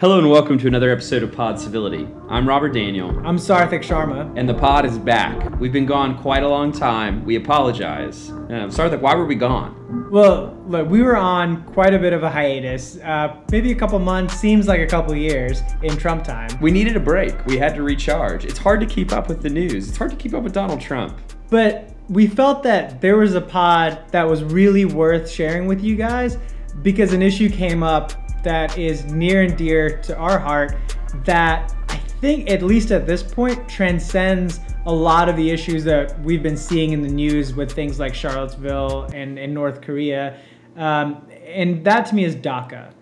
Hello and welcome to another episode of Pod Civility. I'm Robert Daniel, I'm Sarthik Sharma. and the pod is back. We've been gone quite a long time. We apologize. Um, Sarthik, why were we gone? Well, look, we were on quite a bit of a hiatus. Uh, maybe a couple months, seems like a couple years in Trump time. We needed a break. We had to recharge. It's hard to keep up with the news. It's hard to keep up with Donald Trump. But we felt that there was a pod that was really worth sharing with you guys because an issue came up that is near and dear to our heart that I think, at least at this point, transcends a lot of the issues that we've been seeing in the news with things like Charlottesville and, and North Korea. Um, and that to me is DACA.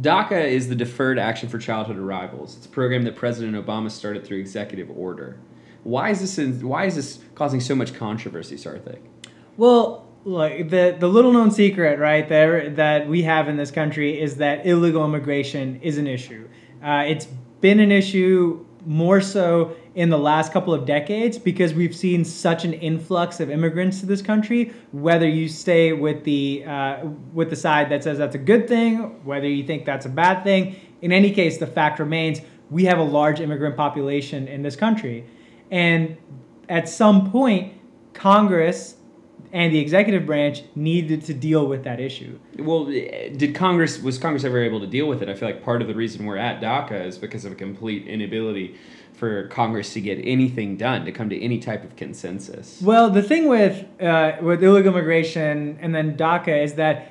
DACA is the Deferred Action for Childhood Arrivals. It's a program that President Obama started through executive order. Why is this? In, why is this causing so much controversy, Sarthik? Well, look, the the little known secret, right, there that we have in this country is that illegal immigration is an issue. Uh, it's been an issue more so in the last couple of decades because we've seen such an influx of immigrants to this country. Whether you stay with the uh, with the side that says that's a good thing, whether you think that's a bad thing, in any case, the fact remains we have a large immigrant population in this country, and at some point, Congress and the executive branch needed to deal with that issue. Well, did Congress was Congress ever able to deal with it? I feel like part of the reason we're at DACA is because of a complete inability for Congress to get anything done, to come to any type of consensus. Well, the thing with uh, with illegal immigration and then DACA is that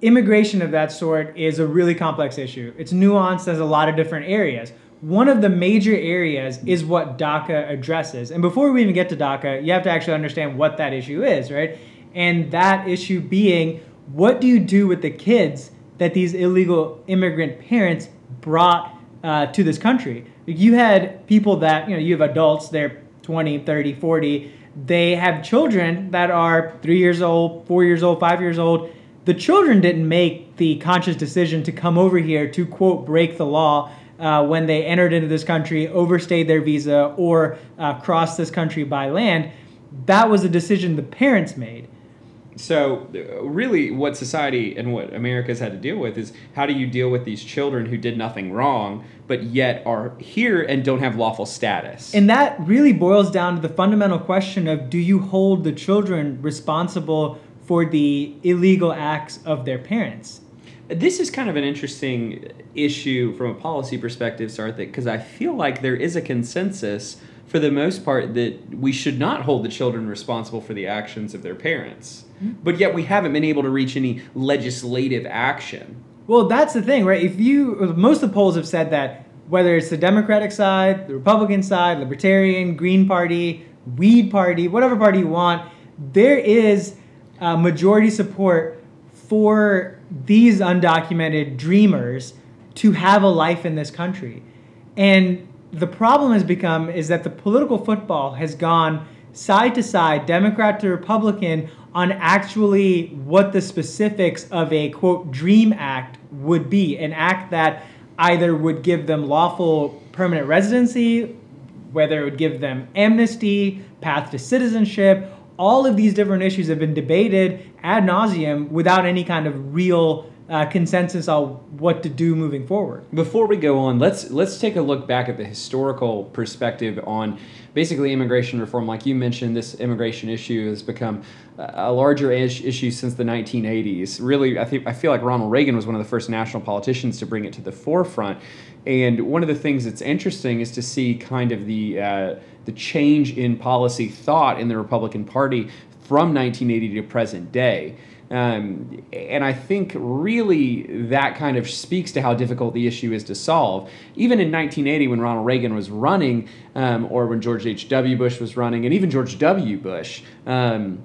immigration of that sort is a really complex issue. It's nuanced as a lot of different areas. One of the major areas is what DACA addresses. And before we even get to DACA, you have to actually understand what that issue is, right? And that issue being what do you do with the kids that these illegal immigrant parents brought uh, to this country? You had people that, you know, you have adults, they're 20, 30, 40, they have children that are three years old, four years old, five years old. The children didn't make the conscious decision to come over here to, quote, break the law uh, when they entered into this country, overstayed their visa, or uh, crossed this country by land. That was a decision the parents made. So, uh, really, what society and what America's had to deal with is how do you deal with these children who did nothing wrong, but yet are here and don't have lawful status? And that really boils down to the fundamental question of do you hold the children responsible for the illegal acts of their parents? This is kind of an interesting issue from a policy perspective, Sarthik, because I feel like there is a consensus for the most part that we should not hold the children responsible for the actions of their parents. Mm-hmm. But yet we haven't been able to reach any legislative action. Well, that's the thing, right? If you most of the polls have said that whether it's the Democratic side, the Republican side, Libertarian, Green Party, Weed Party, whatever party you want, there is uh, majority support for these undocumented dreamers to have a life in this country. And the problem has become is that the political football has gone side to side, Democrat to Republican, on actually what the specifics of a quote dream act would be. An act that either would give them lawful permanent residency, whether it would give them amnesty, path to citizenship, all of these different issues have been debated ad nauseum without any kind of real uh, consensus on what to do moving forward. Before we go on, let's let's take a look back at the historical perspective on basically immigration reform. Like you mentioned, this immigration issue has become a larger ish issue since the 1980s. Really, I think I feel like Ronald Reagan was one of the first national politicians to bring it to the forefront. And one of the things that's interesting is to see kind of the uh, the change in policy thought in the Republican Party from 1980 to present day. Um, and I think really that kind of speaks to how difficult the issue is to solve. Even in 1980, when Ronald Reagan was running, um, or when George H.W. Bush was running, and even George W. Bush, um,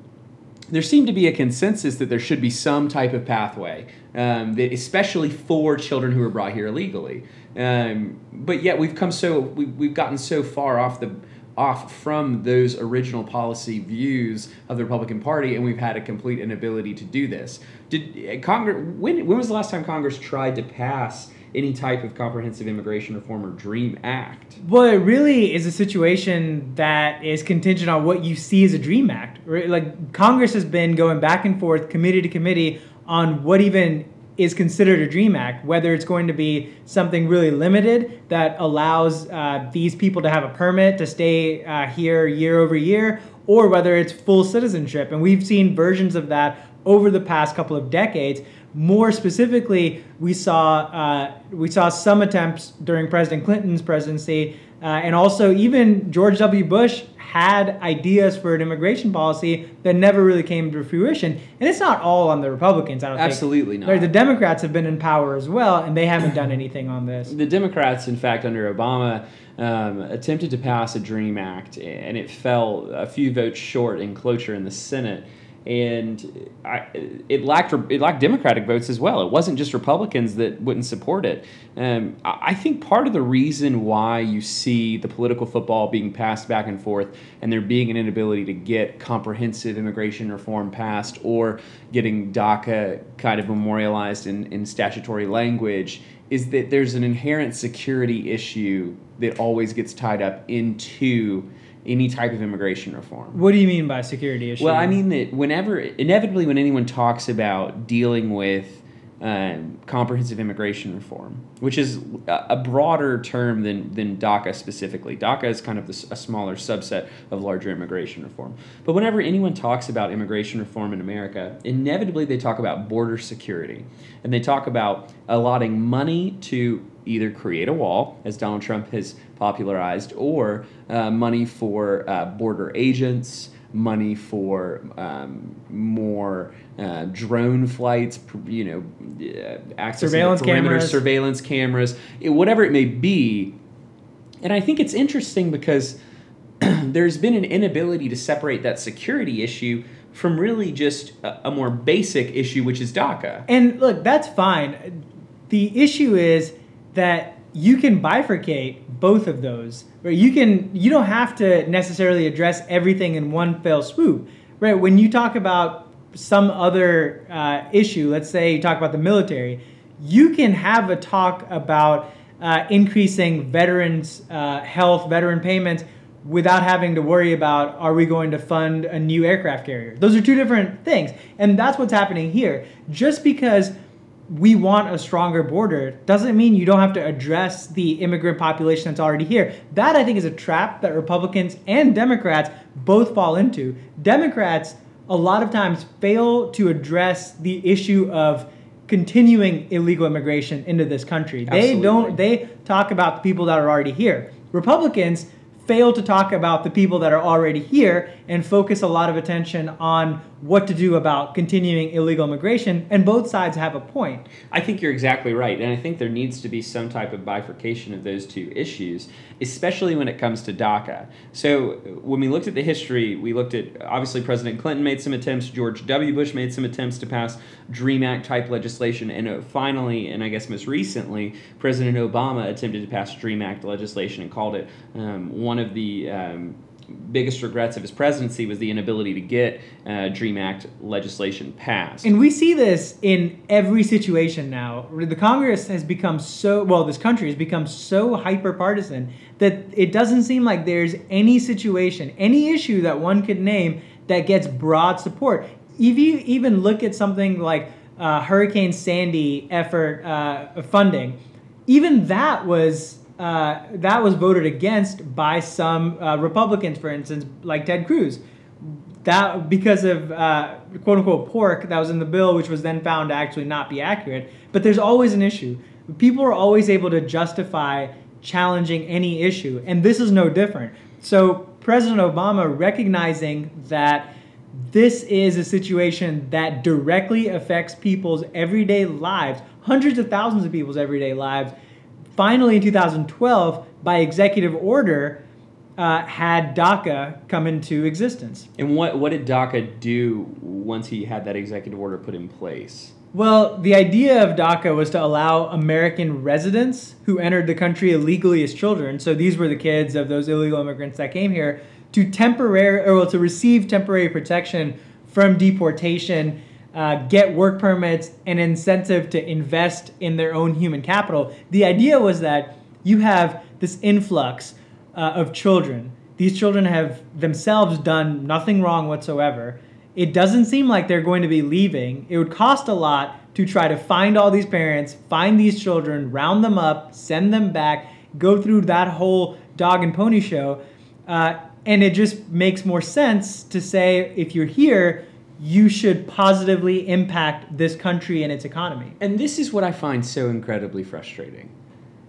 there seemed to be a consensus that there should be some type of pathway, um, that especially for children who were brought here illegally. Um, but yet we've come so we, we've gotten so far off the off from those original policy views of the Republican Party, and we've had a complete inability to do this. Did uh, Congress? When when was the last time Congress tried to pass? any type of comprehensive immigration reform or dream act well it really is a situation that is contingent on what you see as a dream act like congress has been going back and forth committee to committee on what even is considered a dream act, whether it's going to be something really limited that allows uh, these people to have a permit to stay uh, here year over year, or whether it's full citizenship. And we've seen versions of that over the past couple of decades. More specifically, we saw uh, we saw some attempts during President Clinton's presidency, uh, and also even George W. Bush had ideas for an immigration policy that never really came to fruition. And it's not all on the Republicans. I don't think. Absolutely think. not. The Democrats have been in power as well, and they haven't done anything on this. The Democrats, in fact, under Obama, um, attempted to pass a Dream Act, and it fell a few votes short in cloture in the Senate and I, it lacked it lacked Democratic votes as well. It wasn't just Republicans that wouldn't support it. Um, I think part of the reason why you see the political football being passed back and forth, and there being an inability to get comprehensive immigration reform passed or getting DACA kind of memorialized in, in statutory language, is that there's an inherent security issue that always gets tied up into any type of immigration reform. What do you mean by security issue? Well, I mean that whenever, inevitably, when anyone talks about dealing with um, comprehensive immigration reform, which is a broader term than, than DACA specifically. DACA is kind of the, a smaller subset of larger immigration reform. But whenever anyone talks about immigration reform in America, inevitably they talk about border security. And they talk about allotting money to either create a wall, as Donald Trump has popularized, or uh, money for uh, border agents, money for um, more uh, drone flights, you know, uh, access surveillance cameras, surveillance cameras, it, whatever it may be. And I think it's interesting because there's been an inability to separate that security issue from really just a, a more basic issue, which is DACA. And look, that's fine. The issue is that you can bifurcate both of those. Right? You can you don't have to necessarily address everything in one fell swoop. Right? When you talk about some other uh, issue, let's say you talk about the military, you can have a talk about uh, increasing veterans' uh, health, veteran payments, without having to worry about are we going to fund a new aircraft carrier. Those are two different things, and that's what's happening here. Just because we want a stronger border doesn't mean you don't have to address the immigrant population that's already here. That I think is a trap that Republicans and Democrats both fall into. Democrats a lot of times fail to address the issue of continuing illegal immigration into this country. Absolutely. They don't they talk about the people that are already here. Republicans fail to talk about the people that are already here and focus a lot of attention on what to do about continuing illegal immigration, and both sides have a point. I think you're exactly right, and I think there needs to be some type of bifurcation of those two issues, especially when it comes to DACA. So, when we looked at the history, we looked at obviously President Clinton made some attempts, George W. Bush made some attempts to pass DREAM Act type legislation, and uh, finally, and I guess most recently, President Obama attempted to pass DREAM Act legislation and called it um, one of the um, biggest regrets of his presidency was the inability to get uh, Dream Act legislation passed. And we see this in every situation now. The Congress has become so well, this country has become so hyper partisan that it doesn't seem like there's any situation, any issue that one could name that gets broad support. If you even look at something like uh, Hurricane Sandy effort uh, funding, even that was uh, that was voted against by some uh, Republicans, for instance, like Ted Cruz. That because of uh, quote unquote pork that was in the bill, which was then found to actually not be accurate. But there's always an issue. People are always able to justify challenging any issue, and this is no different. So President Obama recognizing that this is a situation that directly affects people's everyday lives, hundreds of thousands of people's everyday lives, finally in 2012, by executive order, uh, had DACA come into existence. And what, what did DACA do once he had that executive order put in place? Well, the idea of DACA was to allow American residents who entered the country illegally as children, so these were the kids of those illegal immigrants that came here, to temporary or well, to receive temporary protection from deportation uh, get work permits, and incentive to invest in their own human capital. The idea was that you have this influx uh, of children. These children have themselves done nothing wrong whatsoever. It doesn't seem like they're going to be leaving. It would cost a lot to try to find all these parents, find these children, round them up, send them back, go through that whole dog and pony show. Uh, and it just makes more sense to say if you're here, you should positively impact this country and its economy. And this is what I find so incredibly frustrating.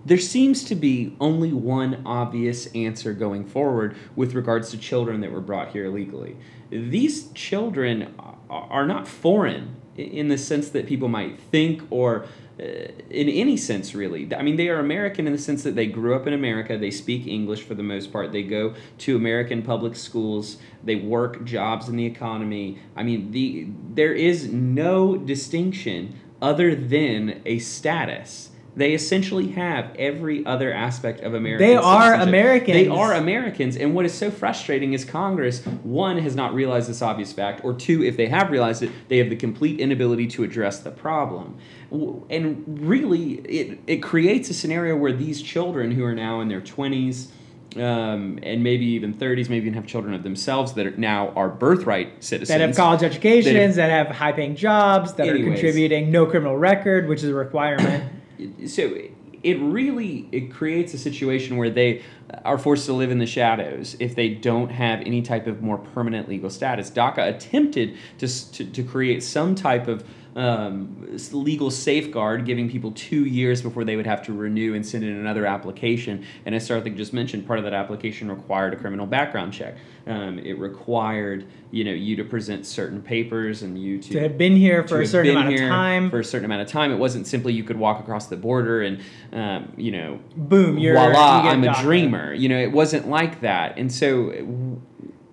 There seems to be only one obvious answer going forward with regards to children that were brought here illegally. These children are not foreign in the sense that people might think or Uh, in any sense really i mean they are american in the sense that they grew up in america they speak english for the most part they go to american public schools they work jobs in the economy i mean the there is no distinction other than a status they essentially have every other aspect of American. They are Americans. They are Americans, and what is so frustrating is Congress one has not realized this obvious fact, or two, if they have realized it, they have the complete inability to address the problem. And really, it it creates a scenario where these children who are now in their twenties. Um, and maybe even 30s, maybe even have children of themselves that are now are birthright citizens. That have college educations, that have, have high paying jobs, that anyways, are contributing, no criminal record, which is a requirement so it really it creates a situation where they are forced to live in the shadows if they don't have any type of more permanent legal status. DACA attempted to, to, to create some type of um, legal safeguard, giving people two years before they would have to renew and send in another application. And as Sarthik just mentioned, part of that application required a criminal background check. Um, it required you know you to present certain papers and you to, to have been here for a certain amount of time. For a certain amount of time, it wasn't simply you could walk across the border and um, you know boom, you're voila, I'm a dreamer. You know, it wasn't like that. And so,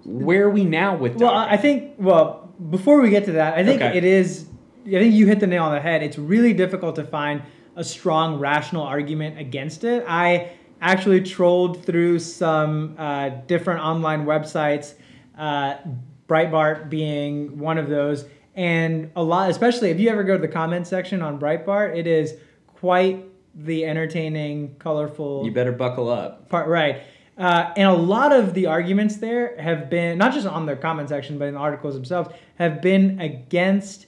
where are we now with? That Well, I think well before we get to that, I think okay. it is I think you hit the nail on the head. It's really difficult to find a strong rational argument against it. I actually trolled through some uh, different online websites, uh, Breitbart being one of those, and a lot, especially if you ever go to the comment section on Breitbart, it is quite the entertaining, colorful. You better buckle up. Part right. Uh, and a lot of the arguments there have been not just on the comment section, but in the articles themselves have been against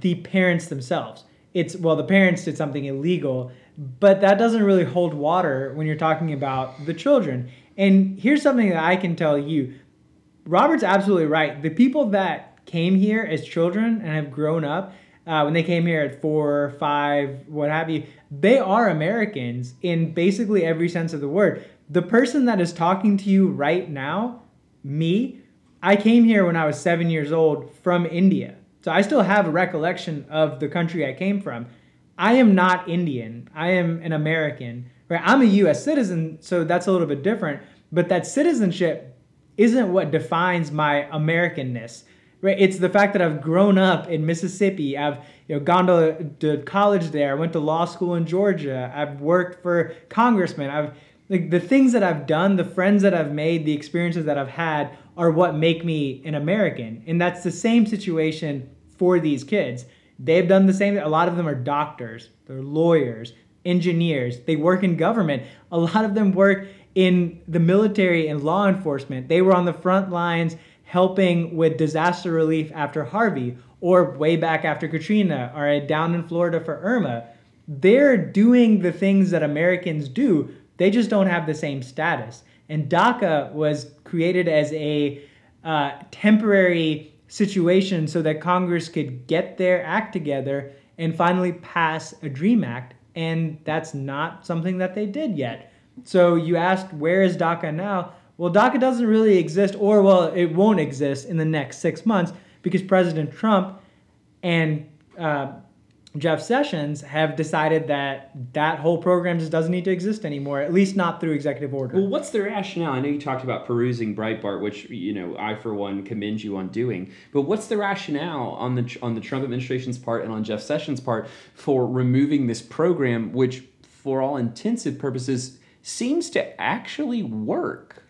the parents themselves. It's well, the parents did something illegal, but that doesn't really hold water when you're talking about the children. And here's something that I can tell you Robert's absolutely right. The people that came here as children and have grown up, uh, when they came here at four, five, what have you, they are Americans in basically every sense of the word. The person that is talking to you right now, me, I came here when I was seven years old from India. So I still have a recollection of the country I came from. I am not Indian. I am an American. Right? I'm a US citizen, so that's a little bit different, but that citizenship isn't what defines my Americanness. Right? It's the fact that I've grown up in Mississippi. I've you know gone to, to college there. I went to law school in Georgia. I've worked for congressmen. I've like the things that I've done, the friends that I've made, the experiences that I've had are what make me an American. And that's the same situation for these kids. They've done the same. A lot of them are doctors, they're lawyers, engineers, they work in government. A lot of them work in the military and law enforcement. They were on the front lines helping with disaster relief after Harvey or way back after Katrina or down in Florida for Irma. They're doing the things that Americans do they just don't have the same status. And DACA was created as a uh, temporary situation so that Congress could get their act together and finally pass a DREAM Act. And that's not something that they did yet. So you asked, where is DACA now? Well, DACA doesn't really exist, or well, it won't exist in the next six months because President Trump and uh, Jeff Sessions have decided that that whole program just doesn't need to exist anymore, at least not through executive order. Well, what's the rationale? I know you talked about perusing Breitbart, which you know I for one commend you on doing. But what's the rationale on the on the Trump administration's part and on Jeff Sessions' part for removing this program, which for all intensive purposes seems to actually work?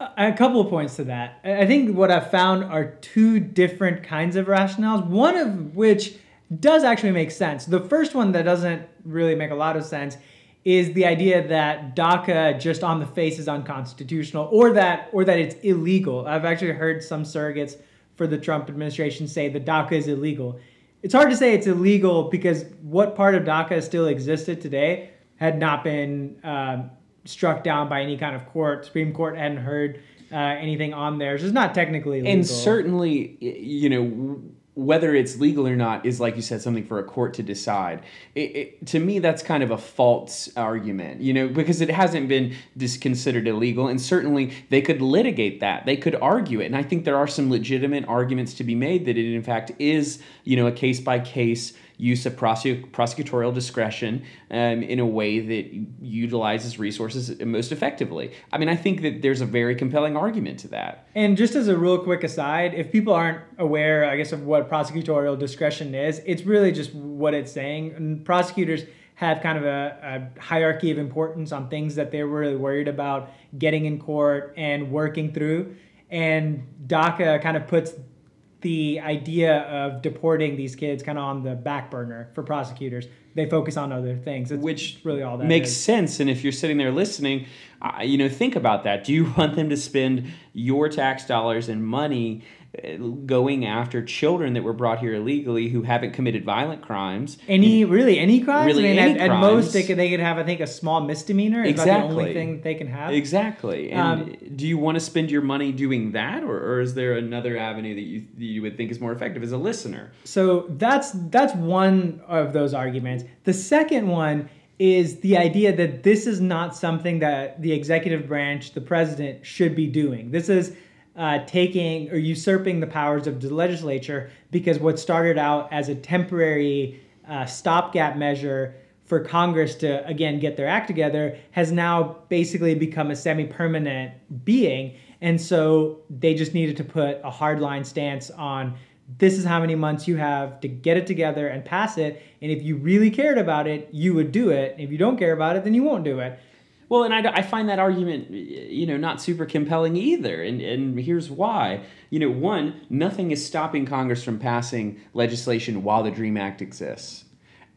A couple of points to that. I think what I've found are two different kinds of rationales. One of which does actually make sense. The first one that doesn't really make a lot of sense is the idea that DACA just on the face is unconstitutional or that or that it's illegal. I've actually heard some surrogates for the Trump administration say that DACA is illegal. it's hard to say it's illegal because what part of DACA still existed today had not been um, struck down by any kind of court. Supreme Court hadn't heard uh, anything on there. So it's not technically legal. And certainly, you know, whether it's legal or not is, like you said, something for a court to decide. It, it, to me, that's kind of a false argument, you know, because it hasn't been considered illegal. And certainly, they could litigate that. They could argue it. And I think there are some legitimate arguments to be made that it, in fact, is, you know, a case by case use of prosecu- prosecutorial discretion um, in a way that utilizes resources most effectively. I mean, I think that there's a very compelling argument to that. And just as a real quick aside, if people aren't aware, I guess, of what prosecutorial discretion is, it's really just what it's saying. And prosecutors have kind of a, a hierarchy of importance on things that they're really worried about getting in court and working through. And DACA kind of puts the idea of deporting these kids kind of on the back burner for prosecutors. They focus on other things. It's which really all that makes is. sense. And if you're sitting there listening, uh, you know, think about that. Do you want them to spend your tax dollars and money going after children that were brought here illegally who haven't committed violent crimes? Any really any crimes? Really I mean, any at, at most they could they could have I think a small misdemeanor. Is that the only Exactly. thing they can have? Exactly. And Um, do you want to spend your money doing that, or, or is there another avenue that you that you would think is more effective as a listener? So that's that's one of those arguments. The second one is the idea that this is not something that the executive branch, the president, should be doing. This is uh, taking or usurping the powers of the legislature because what started out as a temporary uh, stopgap measure for Congress to again get their act together has now basically become a semi-permanent being, and so they just needed to put a hardline stance on this is how many months you have to get it together and pass it. And if you really cared about it, you would do it. If you don't care about it, then you won't do it. Well, and I, I find that argument, you know, not super compelling either. And, and here's why. You know, one, nothing is stopping Congress from passing legislation while the DREAM Act exists.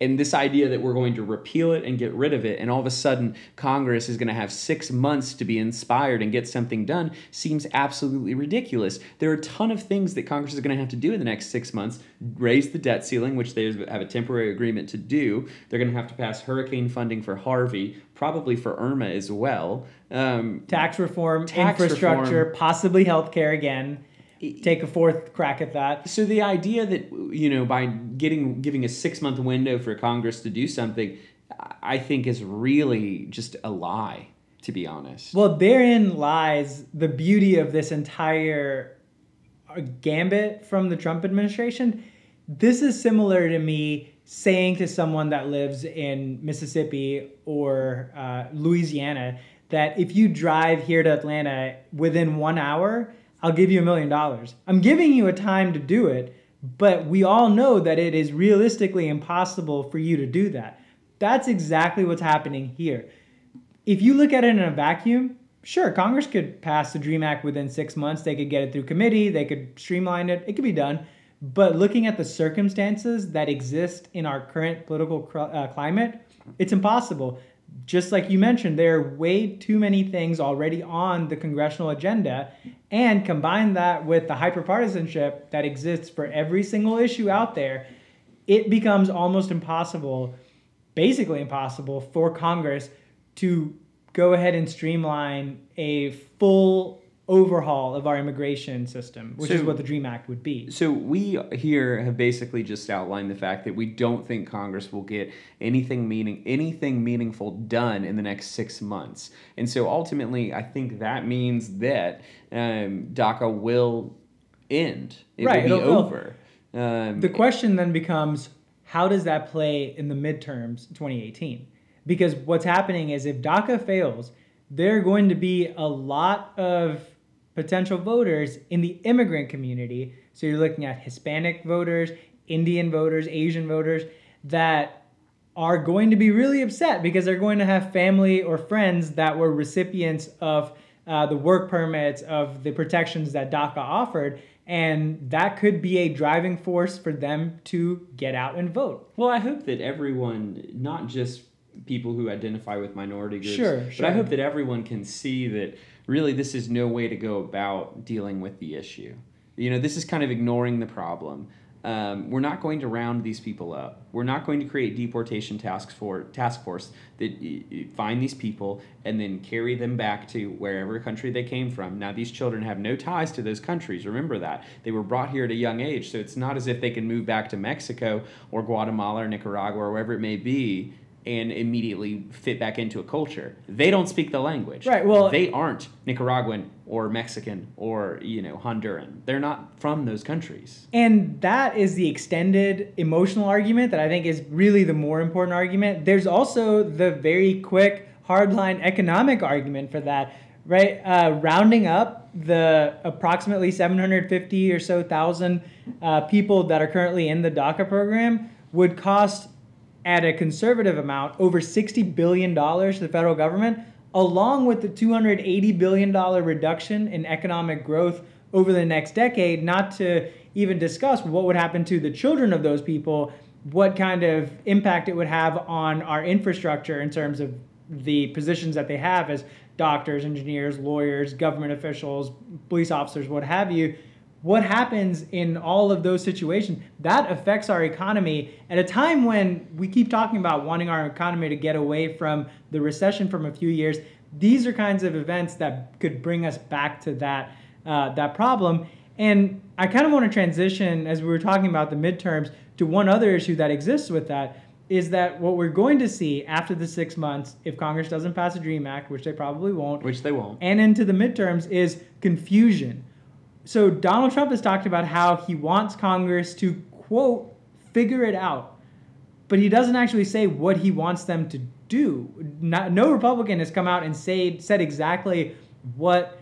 And this idea that we're going to repeal it and get rid of it, and all of a sudden Congress is going to have six months to be inspired and get something done, seems absolutely ridiculous. There are a ton of things that Congress is going to have to do in the next six months raise the debt ceiling, which they have a temporary agreement to do. They're going to have to pass hurricane funding for Harvey, probably for Irma as well. Um, Tax reform, Tax infrastructure, reform. possibly healthcare again. Take a fourth crack at that. So the idea that you know by getting giving a six month window for Congress to do something, I think is really just a lie. To be honest. Well, therein lies the beauty of this entire gambit from the Trump administration. This is similar to me saying to someone that lives in Mississippi or uh, Louisiana that if you drive here to Atlanta within one hour, I'll give you a million dollars. I'm giving you a time to do it, but we all know that it is realistically impossible for you to do that. That's exactly what's happening here if you look at it in a vacuum, sure, Congress could pass the DREAM Act within six months. They could get it through committee. They could streamline it. It could be done. But looking at the circumstances that exist in our current political uh, climate, it's impossible. Just like you mentioned, there are way too many things already on the congressional agenda. And combine that with the hyperpartisanship that exists for every single issue out there, it becomes almost impossible, basically impossible, for Congress to go ahead and streamline a full overhaul of our immigration system, which is what the DREAM Act would be. So we here have basically just outlined the fact that we don't think Congress will get anything meaning anything meaningful done in the next six months, and so ultimately, I think that means that um, DACA will end. It Right, will be over. Um, The question then becomes how does that play in the midterms 2018? Because what's happening is if DACA fails, there are going to be a lot of potential voters in the immigrant community. So you're looking at Hispanic voters, Indian voters, Asian voters that are going to be really upset because they're going to have family or friends that were recipients of uh, the work permits, of the protections that DACA offered. And that could be a driving force for them to get out and vote. Well, I hope that everyone, not just people who identify with minority groups, Sure, but. I hope that everyone can see that really this is no way to go about dealing with the issue. You know, this is kind of ignoring the problem. um, we're not going to round these people up. We're not going to create deportation task for task force that find these people and then carry them back to wherever country they came from. Now these children have no ties to those countries. Remember that they were brought here at a young age, so it's not as if they can move back to Mexico or Guatemala or Nicaragua or wherever it may be and immediately fit back into a culture. They don't speak the language. Right, well- they aren't Nicaraguan or Mexican or you know Honduran. They're not from those countries. And that is the extended emotional argument that I think is really the more important argument. There's also the very quick, hardline economic argument for that, right? Uh, rounding up the approximately 750 or so thousand uh, people that are currently in the DACA program would cost, at a conservative amount, over $60 billion to the federal government, along with the $280 billion reduction in economic growth over the next decade, not to even discuss what would happen to the children of those people, what kind of impact it would have on our infrastructure in terms of the positions that they have as doctors, engineers, lawyers, government officials, police officers, what have you. What happens in all of those situations that affects our economy at a time when we keep talking about wanting our economy to get away from the recession from a few years. These are kinds of events that could bring us back to that uh, that problem. And I kind of want to transition as we were talking about the midterms to one other issue that exists with that is that what we're going to see after the six months, if Congress doesn't pass a DREAM Act, which they probably won't, Which they won't. and into the midterms is confusion. So Donald Trump has talked about how he wants Congress to quote figure it out, but he doesn't actually say what he wants them to do. Not, no Republican has come out and say said exactly what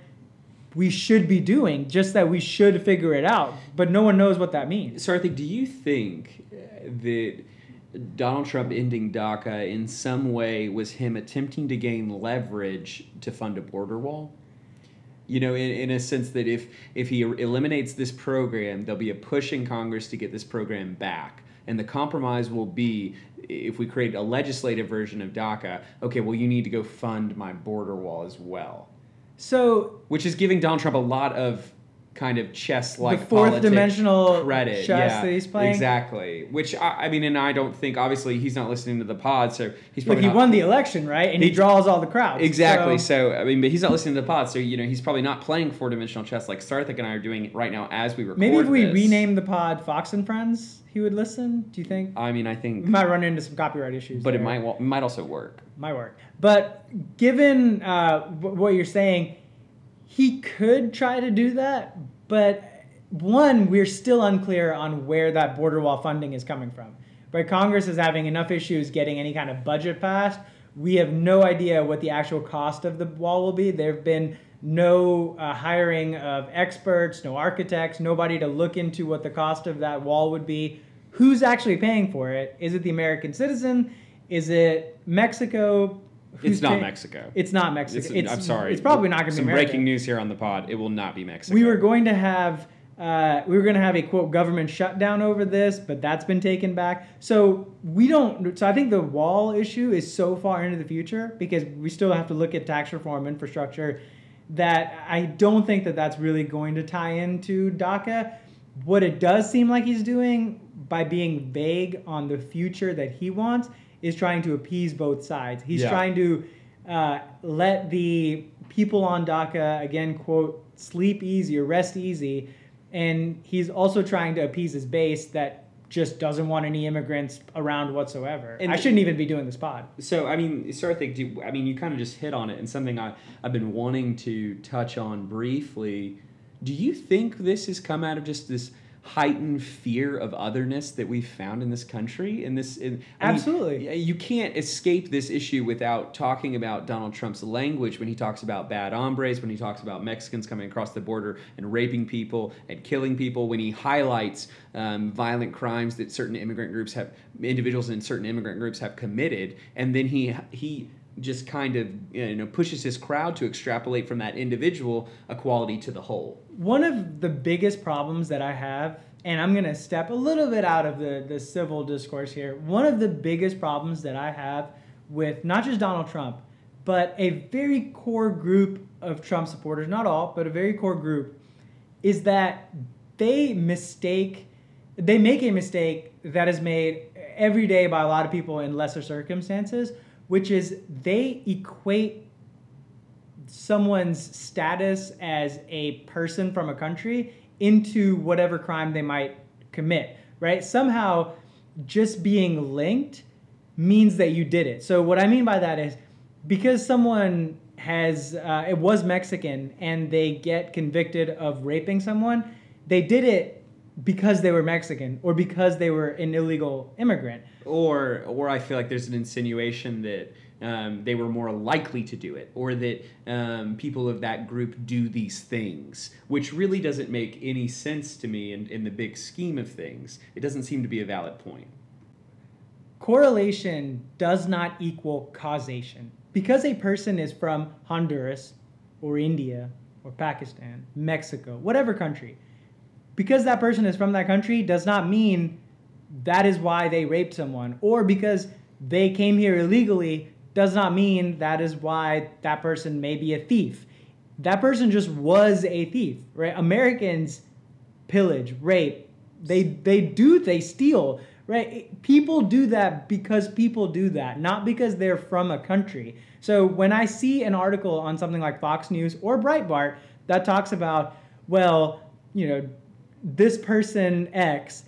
we should be doing, just that we should figure it out, but no one knows what that means. So I think, do you think uh, that Donald Trump ending DACA in some way was him attempting to gain leverage to fund a border wall? You know, in, in a sense that if if he eliminates this program, there'll be a push in Congress to get this program back. And the compromise will be if we create a legislative version of DACA, okay, well, you need to go fund my border wall as well. So Which is giving Donald Trump a lot of kind of chess like The fourth dimensional credit chess yeah, that he's playing? Exactly. Which I, I mean, and I don't think obviously he's not listening to the pod, so he's probably he not, won the election, right? And he, He- draws all the crowds. Exactly. So- So, I mean, but he's not listening to the pod, so you know he's probably not playing four dimensional chess like Sarthik and I are doing right now as we record. Maybe if we this. rename the pod Fox and Friends, he would listen. Do you think? I mean, I think We might run into some copyright issues. but it might might also work. might work. But given uh, wh- what you're saying, he could try to do that. But one, we're still unclear on where that border wall funding is coming from. Right? Congress is having enough issues getting any kind of budget passed. We have no idea what the actual cost of the wall will be. There have been no uh, hiring of experts, no architects, nobody to look into what the cost of that wall would be. Who's actually paying for it? Is it the American citizen? Is it Mexico? It's not Mexico. It's not Mexico. It's- I'm sorry. It's probably not going to be Some American. breaking news here on the pod. It will not be Mexico. We were going to have uh, we were going to have a quote government shutdown over this, but that's been taken back. So we don't. So I think the wall issue is so far into the future because we still have to look at tax reform, infrastructure, that I don't think that that's really going to tie into DACA. What it does seem like he's doing by being vague on the future that he wants is trying to appease both sides. He's Yeah. trying to uh, let the people on DACA, again, quote, sleep easy or rest easy. And he's also trying to appease his base that just doesn't want any immigrants around whatsoever. And- I shouldn't even be doing this pod. So I mean, Sarthik, do, I mean, you kind of just hit on it, and something I I've been wanting to touch on briefly. Do you think this has come out of just this heightened fear of otherness that we've found in this country? In this, in, I mean, Absolutely. you can't escape this issue without talking about Donald Trump's language when he talks about bad hombres, when he talks about Mexicans coming across the border and raping people and killing people, when he highlights um, violent crimes that certain immigrant groups have, individuals in certain immigrant groups have committed, and then he he just kind of you know pushes his crowd to extrapolate from that individual equality to the whole. One of the biggest problems that I have, and I'm going to step a little bit out of the, the civil discourse here. One of the biggest problems that I have with not just Donald Trump, but a very core group of Trump supporters, not all, but a very core group, is that they mistake they make a mistake that is made every day by a lot of people in lesser circumstances, which is they equate someone's status as a person from a country into whatever crime they might commit, right? Somehow just being linked means that you did it. So what I mean by that is because someone has uh, it was Mexican and they get convicted of raping someone, they did it because they were Mexican or because they were an illegal immigrant. Or, or I feel like there's an insinuation that um, they were more likely to do it, or that um, people of that group do these things, which really doesn't make any sense to me in, in the big scheme of things. It doesn't seem to be a valid point. Correlation does not equal causation. Because a person is from Honduras or India or Pakistan, Mexico, whatever country, because that person is from that country does not mean that is why they raped someone. Or because they came here illegally does not mean that is why that person may be a thief. That person just was a thief right? Americans pillage rape. They they do they steal right? People do that because people do that not because they're from a country. So when i see an article on something like fox news or breitbart that talks about well you know this person X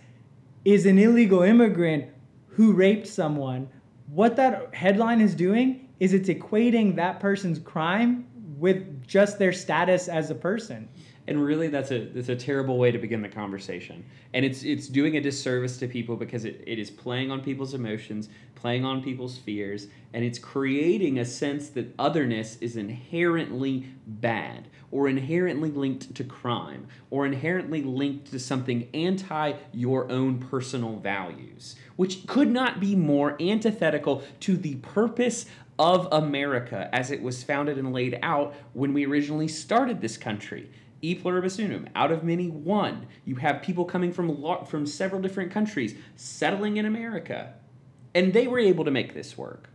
is an illegal immigrant who raped someone, what that headline is doing is it's equating that person's crime with just their status as a person and really that's a that's a terrible way to begin the conversation. And it's it's doing a disservice to people because it, it is playing on people's emotions playing on people's fears and it's creating a sense that otherness is inherently bad or inherently linked to crime or inherently linked to something anti your own personal values which could not be more antithetical to the purpose of America as it was founded and laid out when we originally started this country e pluribus unum, out of many, one. You have people coming from lo- from several different countries settling in America, and they were able to make this work.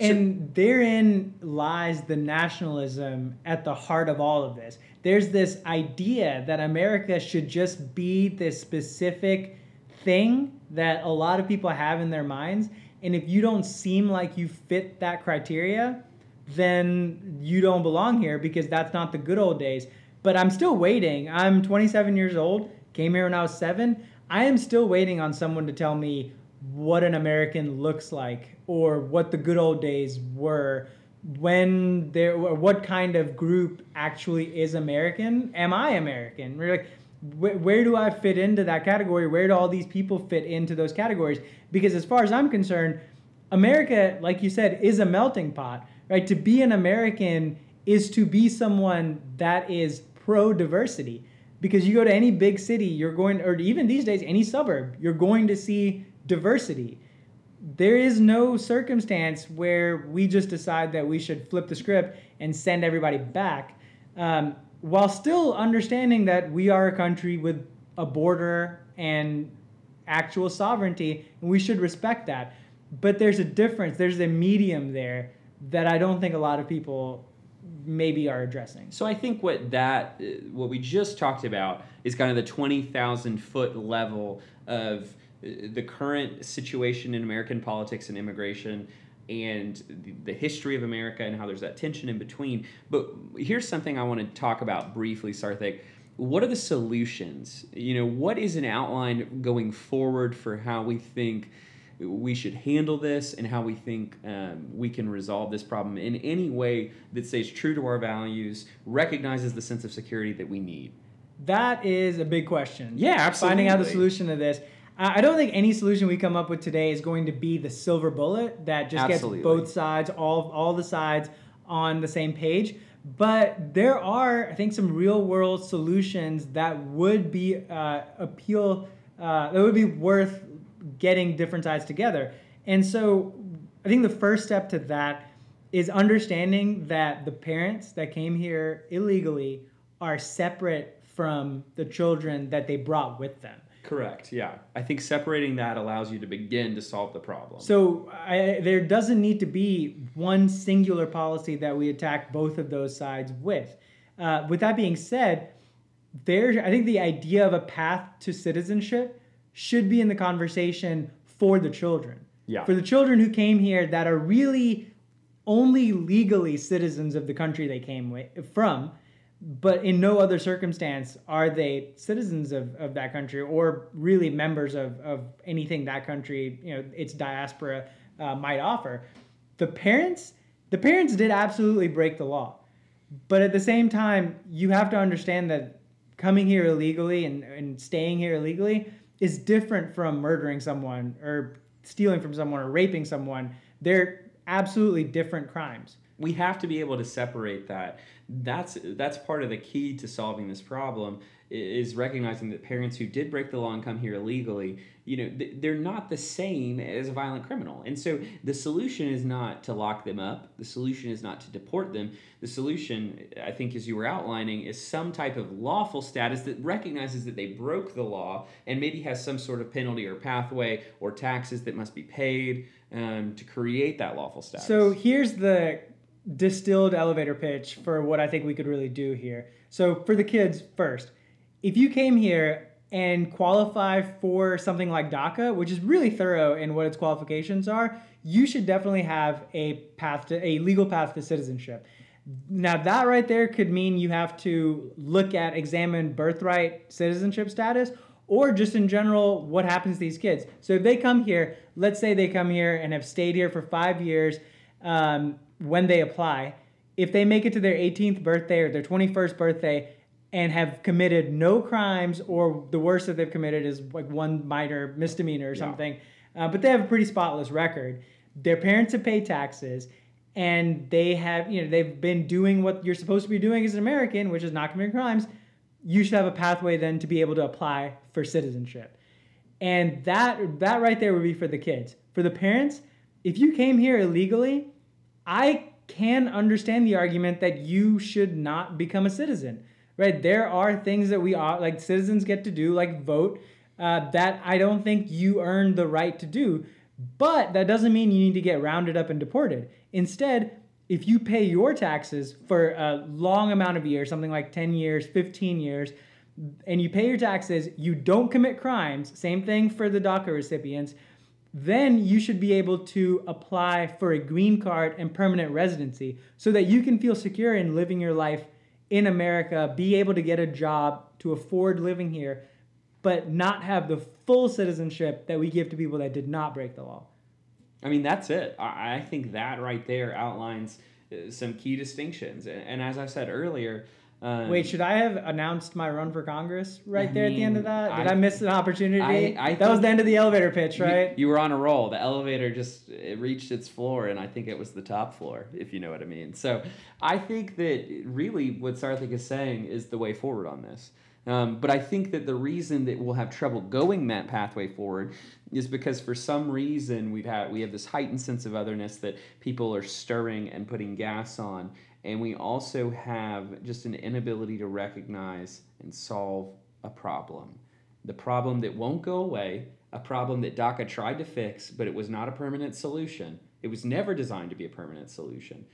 And so, therein lies the nationalism at the heart of all of this. There's this idea that America should just be this specific thing that a lot of people have in their minds. And if you don't seem like you fit that criteria, then you don't belong here because that's not the good old days. But I'm still waiting. I'm 27 years old, came here when I was seven. I am still waiting on someone to tell me what an American looks like or what the good old days were when there what kind of group actually is American? Am I American? We're like where, where do I fit into that category? Where do all these people fit into those categories? Because as far as I'm concerned, America, like you said, is a melting pot, right? To be an American is to be someone that is pro diversity because you go to any big city, you're going, or even these days, any suburb, you're going to see diversity. There is no circumstance where we just decide that we should flip the script and send everybody back, um, while still understanding that we are a country with a border and actual sovereignty, and we should respect that. But there's a difference, there's a medium there that I don't think a lot of people maybe are addressing. So I think what that what we just talked about is kind of the 20,000 foot level of uh, the current situation in American politics and immigration and the history of America and how there's that tension in between. But here's something I want to talk about briefly, Sarthik. What are the solutions? You know, what is an outline going forward for how we think we should handle this and how we think um, we can resolve this problem in any way that stays true to our values, recognizes the sense of security that we need? That is a big question. Yeah, absolutely. Finding out the solution to this. I don't think any solution we come up with today is going to be the silver bullet that just absolutely. gets both sides, all all the sides on the same page. But there are, I think, some real world solutions that would be uh, appeal, uh, that would be worth getting different sides together. And so I think the first step to that is understanding that the parents that came here illegally are separate from the children that they brought with them. Correct. Yeah, I think separating that allows you to begin to solve the problem. So I, there doesn't need to be one singular policy that we attack both of those sides with. Uh, with that being said, there I think the idea of a path to citizenship should be in the conversation for the children. Yeah. For the children who came here that are really only legally citizens of the country they came wi- from, but in no other circumstance are they citizens of, of that country or really members of, of anything that country, you know, its diaspora uh, might offer. The parents, the parents did absolutely break the law. But at the same time, you have to understand that coming here illegally and, and staying here illegally is different from murdering someone or stealing from someone or raping someone. They're absolutely different crimes. we have to be able to separate that that's that's part of the key to solving this problem is recognizing that parents who did break the law and come here illegally you know they're not the same as a violent criminal. And so the solution is not to lock them up. The solution is not to deport them. The solution i think as you were outlining is some type of lawful status that recognizes that they broke the law and maybe has some sort of penalty or pathway or taxes that must be paid um, to create that lawful status. So here's the distilled elevator pitch for what I think we could really do here. So for the kids first, if you came here and qualify for something like DACA, which is really thorough in what its qualifications are, you should definitely have a path to a legal path to citizenship. Now that right there could mean you have to look at examine birthright citizenship status or just in general what happens to these kids. So if they come here, let's say they come here and have stayed here for 5 years um, when they apply, if they make it to their 18th birthday or their 21st birthday and have committed no crimes, or the worst that they've committed is like one minor misdemeanor or something, uh, but they have a pretty spotless record. Their parents have paid taxes, and they have, you know, they've been doing what you're supposed to be doing as an American, which is not committing crimes. You should have a pathway then to be able to apply for citizenship. And that that right there would be for the kids. For the parents, if you came here illegally, I can understand the argument that you should not become a citizen. Right? There are things that we are like citizens get to do, like vote, uh, that I don't think you earn the right to do. But that doesn't mean you need to get rounded up and deported. Instead, if you pay your taxes for a long amount of years, something like 10 years, 15 years, and you pay your taxes, you don't commit crimes, same thing for the DACA recipients, then you should be able to apply for a green card and permanent residency so that you can feel secure in living your life in America, be able to get a job to afford living here, but not have the full citizenship that we give to people that did not break the law. I mean, that's it. I, think that right there outlines uh, some key distinctions. And as I said earlier, um, Wait, should I have announced my run for Congress right I there at the end of that? Did I, I- miss an opportunity? I- that was the end of the elevator pitch, you- right? You, were on a roll. The elevator just it reached its floor, and I think it was the top floor, if you know what I mean. So I think that really what Sarthik is saying is the way forward on this. Um, but I think that the reason that we'll have trouble going that pathway forward is because for some reason we've had we have this heightened sense of otherness that people are stirring and putting gas on, and we also have just an inability to recognize and solve a problem the problem that won't go away, a problem that DACA tried to fix, but it was not a permanent solution. It was never designed to be a permanent solution.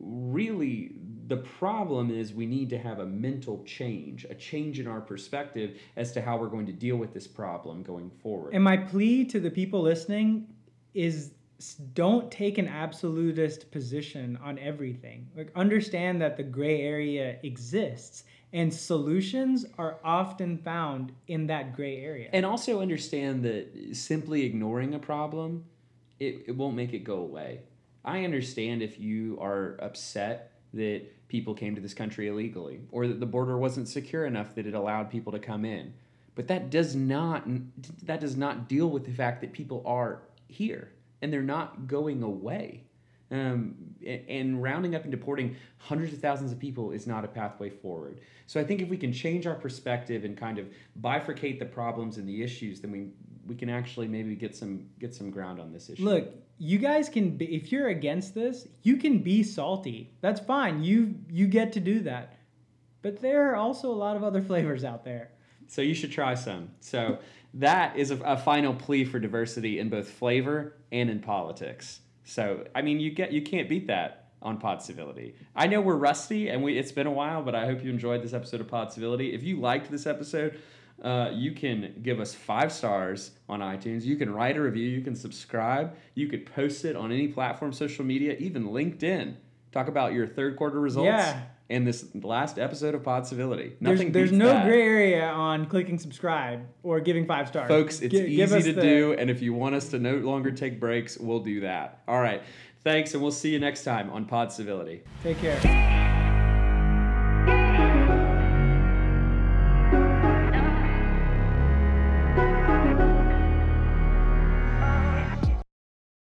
Really, the problem is we need to have a mental change, a change in our perspective as to how we're going to deal with this problem going forward. And my plea to the people listening is don't take an absolutist position on everything. Like understand that the gray area exists and solutions are often found in that gray area. And also understand that simply ignoring a problem, it, it won't make it go away. I understand if you are upset that people came to this country illegally or that the border wasn't secure enough that it allowed people to come in. But that does not that does not deal with the fact that people are here and they're not going away. Um, and, rounding up and deporting hundreds of thousands of people is not a pathway forward. So I think if we can change our perspective and kind of bifurcate the problems and the issues, then we we can actually maybe get some get some ground on this issue. Look, you guys can be if you're against this, you can be salty. That's fine. You you get to do that. But there are also a lot of other flavors out there. So you should try some. So that is a, a final plea for diversity in both flavor and in politics. So I mean, you get you can't beat that on Pod Civility. I know we're rusty and we it's been a while, but I hope you enjoyed this episode of Pod Civility. If you liked this episode, Uh, you can give us five stars on iTunes. You can write a review. You can subscribe. You could post it on any platform, social media, even LinkedIn. Talk about your third quarter results. Yeah. And this last episode of Pod Civility. There's, Nothing there's beats no that. gray area on clicking subscribe or giving five stars. Folks, it's give easy to the- do, and if you want us to no longer take breaks, we'll do that. All right. Thanks, and we'll see you next time on Pod Civility. Take care.